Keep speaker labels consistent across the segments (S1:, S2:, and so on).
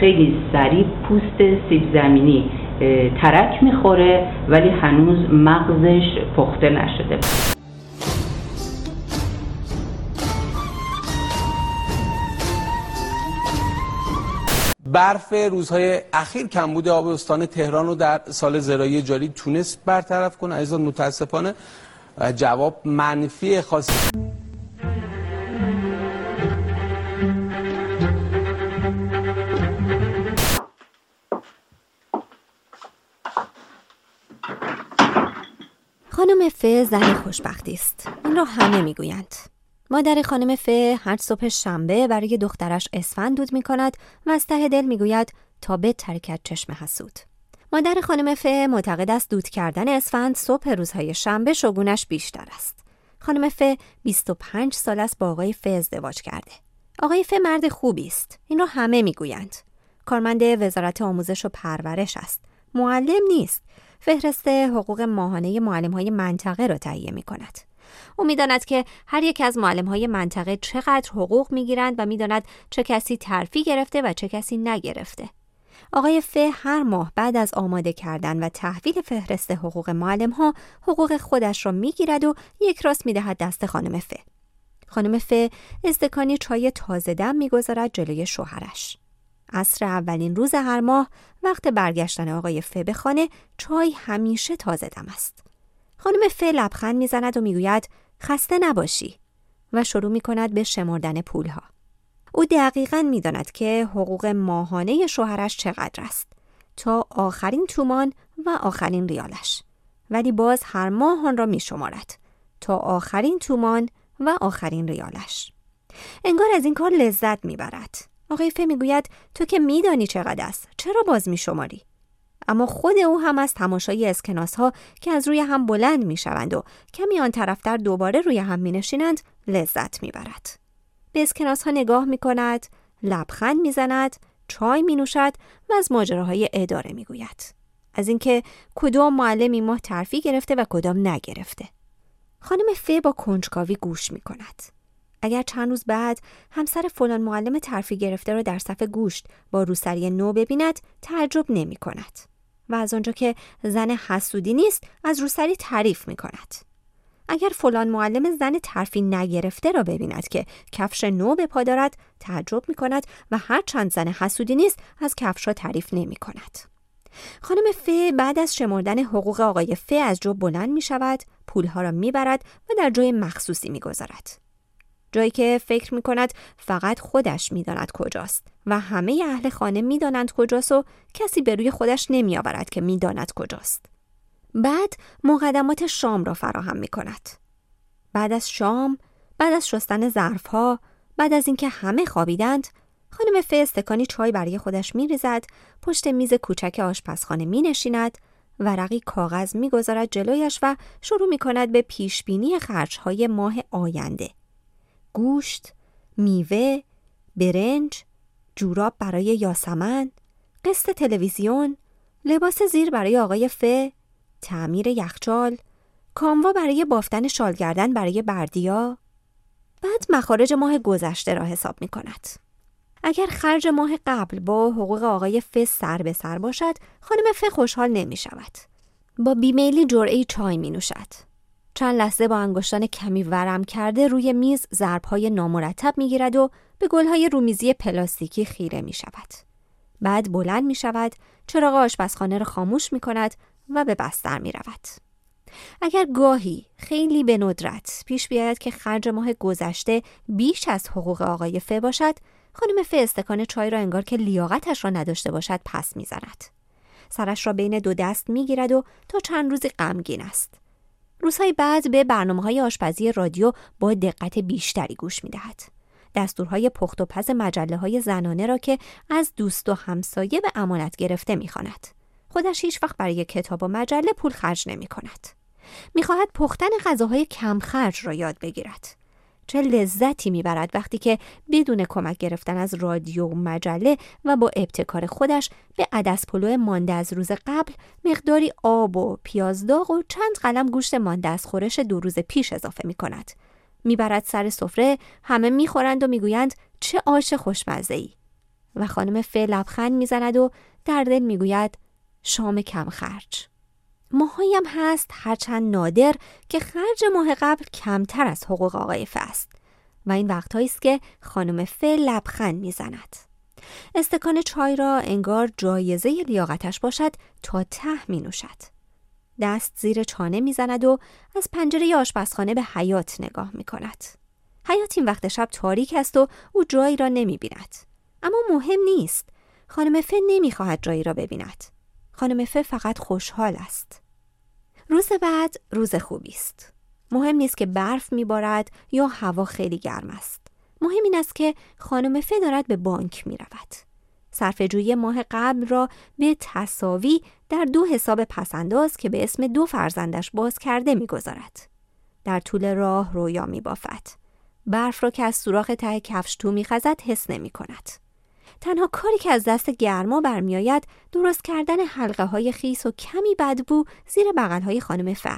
S1: خیلی سریع پوست سیب زمینی ترک می‌خوره ولی هنوز مغزش پخته نشده.
S2: برف روزهای اخیر کمبود آب استان تهران رو در سال زرایی جاری تونست برطرف کنه. عزیزان متاسفانه جواب منفی خاصی
S3: خانم ف زن خوشبختی است. این را همه می‌گویند. مادر خانم ف هر صبح شنبه برای دخترش اسفند دود می کند و از ته دل می‌گوید تا به ترکت چشم حسود. مادر خانم ف معتقد است دود کردن اسفند صبح روزهای شنبه شگونش بیشتر است. خانم ف 25 سال است با آقای ف ازدواج کرده. آقای ف مرد خوبی است. این را همه می‌گویند. کارمند وزارت آموزش و پرورش است. معلم نیست. فهرست حقوق ماهانه معلم های منطقه را تهیه می کند. او می‌داند که هر یک از معلم های منطقه چقدر حقوق می گیرند و می‌داند چه کسی ترفی گرفته و چه کسی نگرفته. آقای ف هر ماه بعد از آماده کردن و تحویل فهرست حقوق معلم ها حقوق خودش را می‌گیرد و یک راست می‌دهد دست خانم ف. خانم ف استکانی چای تازه دم می‌گذارد جلوی شوهرش. عصر اولین روز هر ماه وقت برگشتن آقای ف به خانه چای همیشه تازه دم است. خانم ف لبخند می‌زند و می‌گوید خسته نباشی و شروع می کند به شمردن پولها. او دقیقا می‌داند که حقوق ماهانه شوهرش چقدر است تا آخرین تومان و آخرین ریالش ولی باز هر ماه آن را می شمارد تا آخرین تومان و آخرین ریالش انگار از این کار لذت می‌برد آقای فه می‌گوید تو که میدانی چقدر است. چرا باز میشماری؟ اما خود او هم از تماشای اسکناس ها که از روی هم بلند می‌شوند و کمی آن طرفتر دوباره روی هم می نشینند لذت می‌برد. به اسکناس ها نگاه می کند لبخند می‌زند چای می نوشد و از ماجراهای اداره می‌گوید. از اینکه کدام معلم این ماه ترفی گرفته و کدام نگرفته. خانم فه با کنجکاوی گوش می کند اگر چند روز بعد همسر فلان معلم ترفی گرفته را در صف گوشت با روسری نو ببیند تعجب نمی کند و از آنجا که زن حسودی نیست از روسری تعریف می کند. اگر فلان معلم زن ترفی نگرفته را ببیند که کفش نو به پا دارد تعجب می کند و هر چند زن حسودی نیست از کفش را تعریف نمی کند. خانم ف بعد از شمردن حقوق آقای ف از جو بلند می شود، پولها را می برد و در جای مخصوصی می گذارد. جایی که فکر می کند فقط خودش می داند کجاست و همه اهل خانه می دانند کجاست و کسی به روی خودش نمی آورد که می داند کجاست. بعد مقدمات شام را فراهم می کند. بعد از شام، بعد از شستن ظرفها، بعد از اینکه همه خوابیدند، خانم فه استکانی چای برای خودش می ریزد، پشت میز کوچک آشپزخانه می نشیند، ورقی کاغذ می‌گذارد جلویش و شروع می کند به پیشبینی خرچهای ماه آینده. گوشت، میوه، برنج، جوراب برای یاسمن، قسط تلویزیون، لباس زیر برای آقای فه، تعمیر یخچال، کاموا برای بافتن شالگردن برای بردیا، بعد مخارج ماه گذشته را حساب می کند. اگر خرج ماه قبل با حقوق آقای فه سر به سر باشد، خانم فه خوشحال نمی شود. با بیمیلی جرعه چای می نوشد. چند لحظه با انگشتان کمی ورم کرده روی میز ضربهای نامرتب می‌گیرد و به گلهای رومیزی پلاستیکی خیره می شود. بعد بلند می شود، چراغ آشپزخانه را خاموش می کند و به بستر می رود. اگر گاهی خیلی به ندرت پیش بیاید که خرج ماه گذشته بیش از حقوق آقای فه باشد، خانم فه استکان چای را انگار که لیاقتش را نداشته باشد پس می‌زند. سرش را بین دو دست می‌گیرد و تا چند روزی غمگین است. روزهای بعد به برنامه های آشپزی رادیو با دقت بیشتری گوش می دهد. دستورهای پخت و پز مجله های زنانه را که از دوست و همسایه به امانت گرفته می خاند. خودش هیچ وقت برای کتاب و مجله پول خرج نمی کند. می پختن غذاهای کم خرج را یاد بگیرد. چه لذتی می‌برد وقتی که بدون کمک گرفتن از رادیو و مجله و با ابتکار خودش به عدس پلو مانده از روز قبل مقداری آب و پیازداغ و چند قلم گوشت مانده از خورش دو روز پیش اضافه می کند. می‌برد سر سفره همه می‌خورند و می‌گویند چه آش خوشمزه ای. و خانم ف لبخند می‌زند و در دل می‌گوید شام کم خرج ماهایی هم هست هرچند نادر که خرج ماه قبل کمتر از حقوق آقای است و این وقتهایی است که خانم ف لبخند می‌زند استکان چای را انگار جایزه لیاقتش باشد تا ته می نوشد. دست زیر چانه می‌زند و از پنجره آشپزخانه به حیات نگاه می کند. حیات این وقت شب تاریک است و او جایی را نمی بیند. اما مهم نیست. خانم فه نمی خواهد جایی را ببیند. خانم فه فقط خوشحال است. روز بعد روز خوبی است. مهم نیست که برف میبارد یا هوا خیلی گرم است. مهم این است که خانم فه دارد به بانک می رود. صرفه‌جویی ماه قبل را به تصاوی در دو حساب پسنداز که به اسم دو فرزندش باز کرده می‌گذارد. در طول راه رویا می بافد. برف را که از سوراخ ته کفش تو میخزد حس نمی کند. تنها کاری که از دست گرما برمیآید درست کردن حلقه های خیس و کمی بدبو زیر بغل های خانم فه.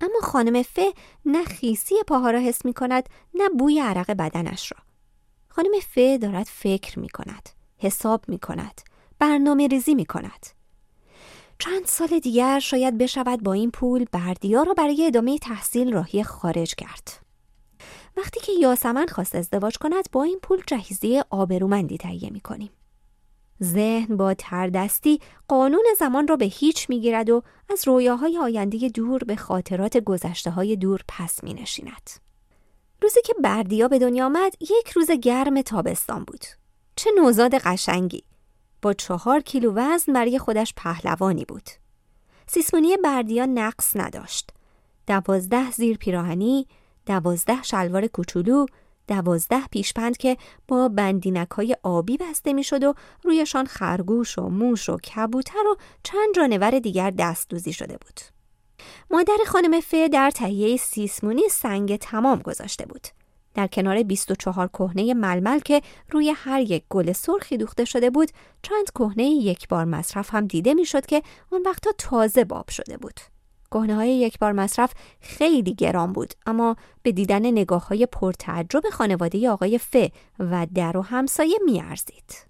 S3: اما خانم فه نه خیسی پاها را حس می کند نه بوی عرق بدنش را. خانم فه دارد فکر می کند. حساب می کند. برنامه ریزی می کند. چند سال دیگر شاید بشود با این پول بردیا را برای ادامه تحصیل راهی خارج کرد. وقتی که یاسمن خواست ازدواج کند با این پول جهیزی آبرومندی تهیه می کنیم. ذهن با تردستی قانون زمان را به هیچ می‌گیرد و از رویاهای آینده دور به خاطرات گذشته های دور پس می نشیند. روزی که بردیا به دنیا آمد یک روز گرم تابستان بود. چه نوزاد قشنگی. با چهار کیلو وزن برای خودش پهلوانی بود. سیسمونی بردیا نقص نداشت. دوازده زیر پیراهنی، دوازده شلوار کوچولو، دوازده پیشپند که با بندینک های آبی بسته می‌شد و رویشان خرگوش و موش و کبوتر و چند جانور دیگر دست دوزی شده بود. مادر خانم فه در تهیه سیسمونی سنگ تمام گذاشته بود. در کنار 24 کهنه ململ که روی هر یک گل سرخی دوخته شده بود، چند کهنه یک بار مصرف هم دیده می‌شد که اون وقتا تازه باب شده بود. کهنه های یک بار مصرف خیلی گران بود اما به دیدن نگاه های پرتعجب خانواده آقای ف و در و همسایه میارزید.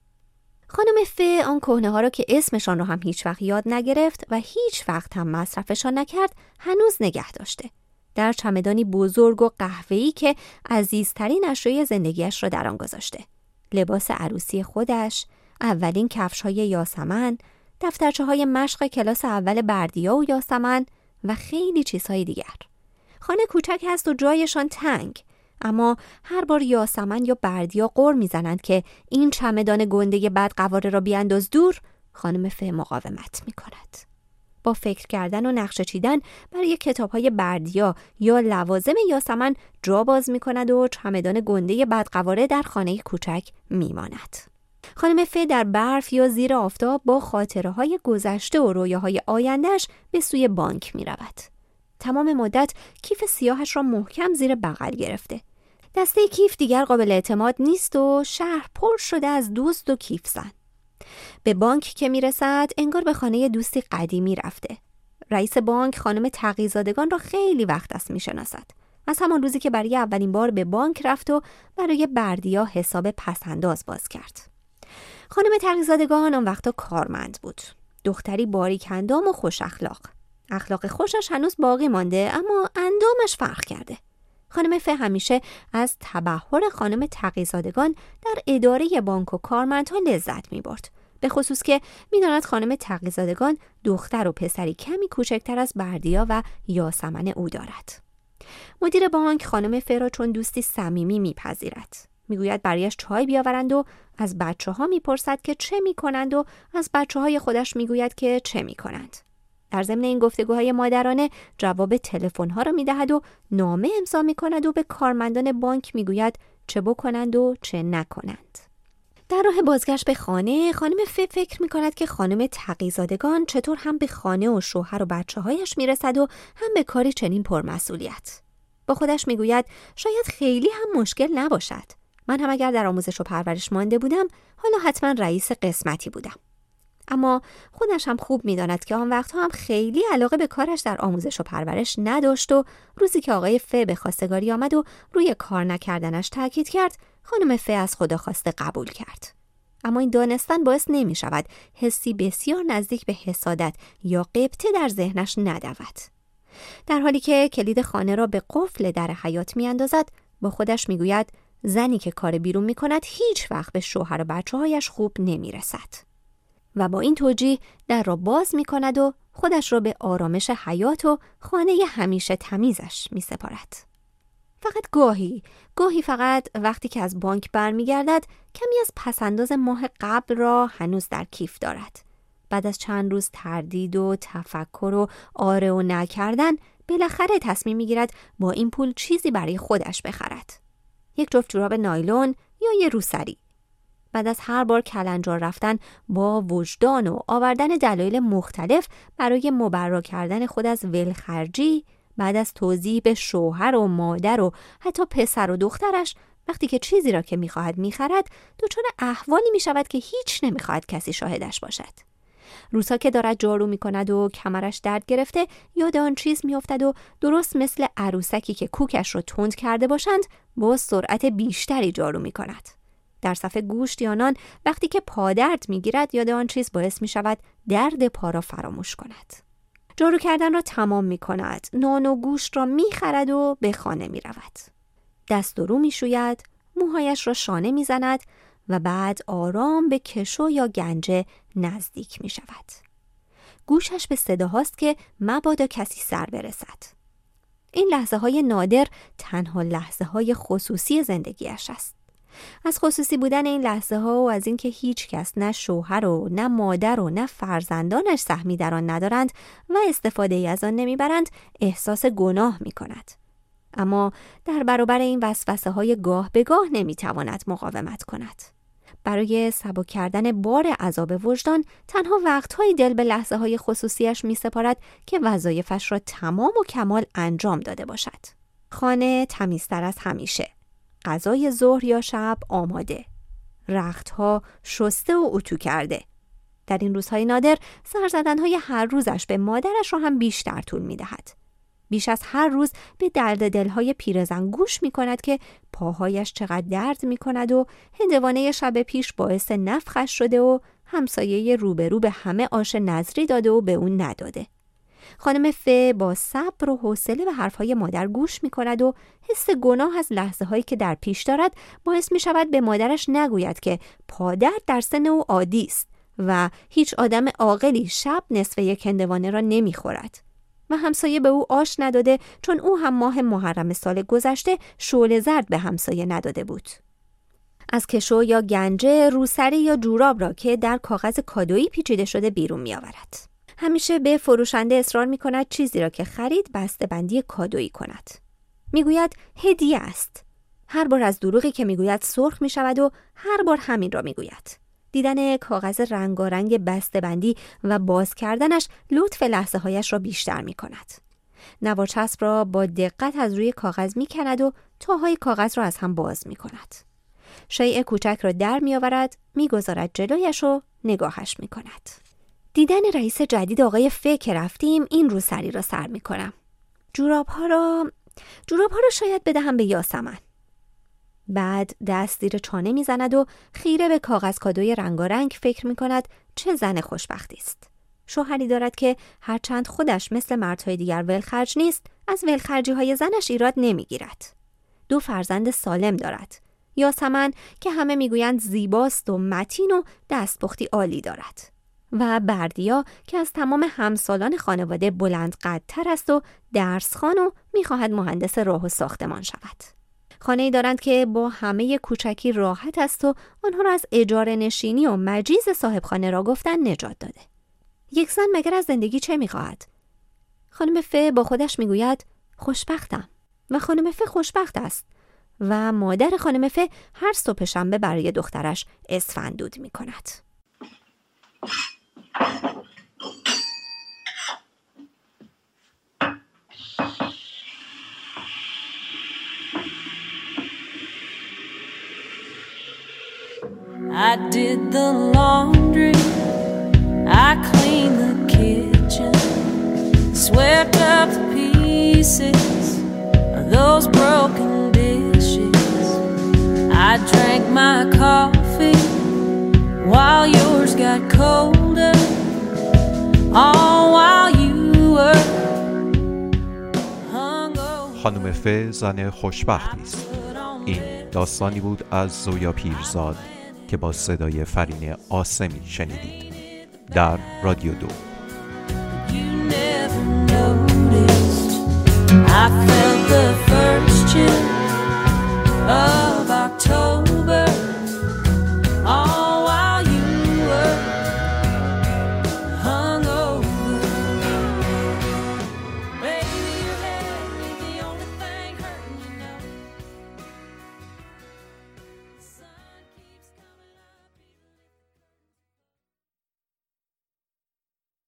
S3: خانم ف آن کهنه ها را که اسمشان را هم هیچ وقت یاد نگرفت و هیچ وقت هم مصرفشان نکرد هنوز نگه داشته. در چمدانی بزرگ و قهوه‌ای که عزیزترین اشیای زندگیش را در آن گذاشته. لباس عروسی خودش، اولین کفش های یاسمن، دفترچه های مشق کلاس اول بردیا و یاسمن و خیلی چیزهای دیگر. خانه کوچک هست و جایشان تنگ اما هر بار یاسمن یا بردیا قر می‌زنند که این چمدان گنده بد قواره را بیانداز دور خانم فه مقاومت می کند. با فکر کردن و نقشه چیدن برای کتاب های بردیا یا لوازم یاسمن جا باز می کند و چمدان گنده بدقواره در خانه کوچک می ماند. خانم فه در برف یا زیر آفتاب با خاطره های گذشته و رویاهای آیندهش به سوی بانک می رود. تمام مدت کیف سیاهش را محکم زیر بغل گرفته. دسته کیف دیگر قابل اعتماد نیست و شهر پر شده از دوست و کیف زن. به بانک که می‌رسد انگار به خانه دوستی قدیمی رفته. رئیس بانک خانم تقیزادگان را خیلی وقت است می‌شناسد. از همان روزی که برای اولین بار به بانک رفت و برای بردیا حساب پسنداز باز کرد. خانم تقیزادگان آن وقتا کارمند بود. دختری باریک اندام و خوش اخلاق. اخلاق خوشش هنوز باقی مانده اما اندامش فرق کرده. خانم فه همیشه از تبهر خانم تقیزادگان در اداره بانک و کارمندها لذت می برد. به خصوص که می‌داند خانم تقیزادگان دختر و پسری کمی کوچکتر از بردیا و یاسمن او دارد. مدیر بانک خانم فه را چون دوستی صمیمی میپذیرد. می‌گوید برایش چای بیاورند و از بچه ها می‌پرسد که چه می‌کنند و از بچه های خودش می‌گوید که چه می‌کنند. در ضمن این گفتگوهای مادرانه جواب تلفن ها را می‌دهد و نامه امضا می کند و به کارمندان بانک می‌گوید چه بکنند و چه نکنند. در راه بازگشت به خانه خانم ف فکر می کند که خانم تقیزادگان چطور هم به خانه و شوهر و بچه هایش می رسد و هم به کاری چنین پرمسئولیت. با خودش می‌گوید شاید خیلی هم مشکل نباشد. من هم اگر در آموزش و پرورش مانده بودم حالا حتما رئیس قسمتی بودم. اما خودش هم خوب می‌داند که آن وقتها هم خیلی علاقه به کارش در آموزش و پرورش نداشت و روزی که آقای فه به خواستگاری آمد و روی کار نکردنش تاکید کرد خانم فه از خدا خواسته قبول کرد اما این دانستن باعث نمی شود حسی بسیار نزدیک به حسادت یا قبطه در ذهنش ندود. در حالی که کلید خانه را به قفل در حیات می اندازد با خودش می گوید زنی که کار بیرون می کند هیچ وقت به شوهر و بچه هایش خوب نمی رسد. و با این توجیه در را باز می کند و خودش را به آرامش حیات و خانه همیشه تمیزش می سپارد. فقط گاهی گاهی فقط وقتی که از بانک برمیگردد کمی از پسنداز ماه قبل را هنوز در کیف دارد بعد از چند روز تردید و تفکر و آره و نکردن بالاخره تصمیم می‌گیرد با این پول چیزی برای خودش بخرد یک جفت جوراب نایلون یا یه روسری. بعد از هر بار کلنجار رفتن با وجدان و آوردن دلایل مختلف برای مبرا کردن خود از ولخرجی بعد از توضیح به شوهر و مادر و حتی پسر و دخترش وقتی که چیزی را که می‌خواهد می‌خرد دچار احوالی می‌شود که هیچ نمی‌خواهد کسی شاهدش باشد. روسا که دارد جارو می‌کند و کمرش درد گرفته یاد آن چیز میافتد و درست مثل عروسکی که کوکش را تند کرده باشند با سرعت بیشتری جارو می‌کند در صفحه گوشت یا نان وقتی که پادرد می‌گیرد یاد آن چیز باعث می شود درد پا را فراموش کند. جارو کردن را تمام می کند. نان و گوشت را می خرد و به خانه می رود. دست و رو می شوید. موهایش را شانه می زند و بعد آرام به کشو یا گنجه نزدیک می شود. گوشش به صداهاست که مبادا کسی سر برسد. این لحظه های نادر تنها لحظه های خصوصی زندگیش است. از خصوصی بودن این لحظه ها و از اینکه هیچ کس نه شوهر و نه مادر و نه فرزندانش سهمی در آن ندارند و استفاده ای از آن نمی‌برند احساس گناه می کند. اما در برابر این وسوسه های گاه به گاه نمی‌تواند مقاومت کند. برای سبک کردن بار عذاب وجدان تنها وقتهایی دل به لحظه های خصوصیش می سپارد که وظایفش را تمام و کمال انجام داده باشد. خانه تمیزتر از همیشه. غذای ظهر یا شب آماده. رختها شسته و اتو کرده. در این روزهای نادر سرزدنهای هر روزش به مادرش را هم بیشتر طول می دهد. بیش از هر روز به درد دلهای پیرزن گوش می کند که پاهایش چقدر درد می کند و هندوانه شب پیش باعث نفخش شده و همسایه روبرو به همه آش نظری داده و به اون نداده. خانم ف با صبر و حوصله به حرفهای مادر گوش می کند و حس گناه از لحظه هایی که در پیش دارد باعث می شود به مادرش نگوید که پادر در سن او عادی است و هیچ آدم عاقلی شب نصف یک هندوانه را نمی خورد. و همسایه به او آش نداده چون او هم ماه محرم سال گذشته شعله زرد به همسایه نداده بود. از کشو یا گنجه روسری یا جوراب را که در کاغذ کادویی پیچیده شده بیرون می آورد. همیشه به فروشنده اصرار می کند چیزی را که خرید بسته بندی کادویی کند. می‌گوید هدیه است. هر بار از دروغی که می‌گوید سرخ می شود و هر بار همین را می‌گوید. دیدن کاغذ رنگارنگ بسته بندی و باز کردنش لطف لحظه هایش را بیشتر می کند. نوار چسب را با دقت از روی کاغذ می کند و تاهای کاغذ را از هم باز می کند. شیء کوچک را در می آورد، می گذارد جلویش و نگاهش می کند. دیدن رئیس جدید آقای فکر رفتیم این رو سری را سر می کنم. جوراب ها را جوراب ها را شاید بدهم به یاسمن. بعد دست زیر چانه می‌زند و خیره به کاغذ کادوی رنگارنگ فکر می کند چه زن خوشبختی است. شوهری دارد که هرچند خودش مثل مردهای دیگر ولخرج نیست از ولخرجی های زنش ایراد نمی‌گیرد. دو فرزند سالم دارد. یاسمن که همه می‌گویند زیباست و متین و دستپختی عالی دارد. و بردیا که از تمام همسالان خانواده بلند قدتر است و درسخان و می‌خواهد مهندس راه و ساختمان شود. خانه دارند که با همه کوچکی راحت است و آنها را از اجاره نشینی و مجیز صاحب خانه را گفتن نجات داده. یک زن مگر از زندگی چه می‌خواهد؟ خانم ف با خودش می‌گوید خوشبختم و خانم ف خوشبخت است و مادر خانم ف هر صبح شنبه برای دخترش اسفندود می کند. I did the laundry, I cleaned the kitchen, swept up the pieces of those broken dishes. I drank my coffee
S4: got colder all while you were hungover.
S5: خانم ف زن خوشبختی است این داستانی بود از زویا پیرزاد که با صدای فرین آسمی شنیدید در رادیو دو.
S4: I felt the first chill of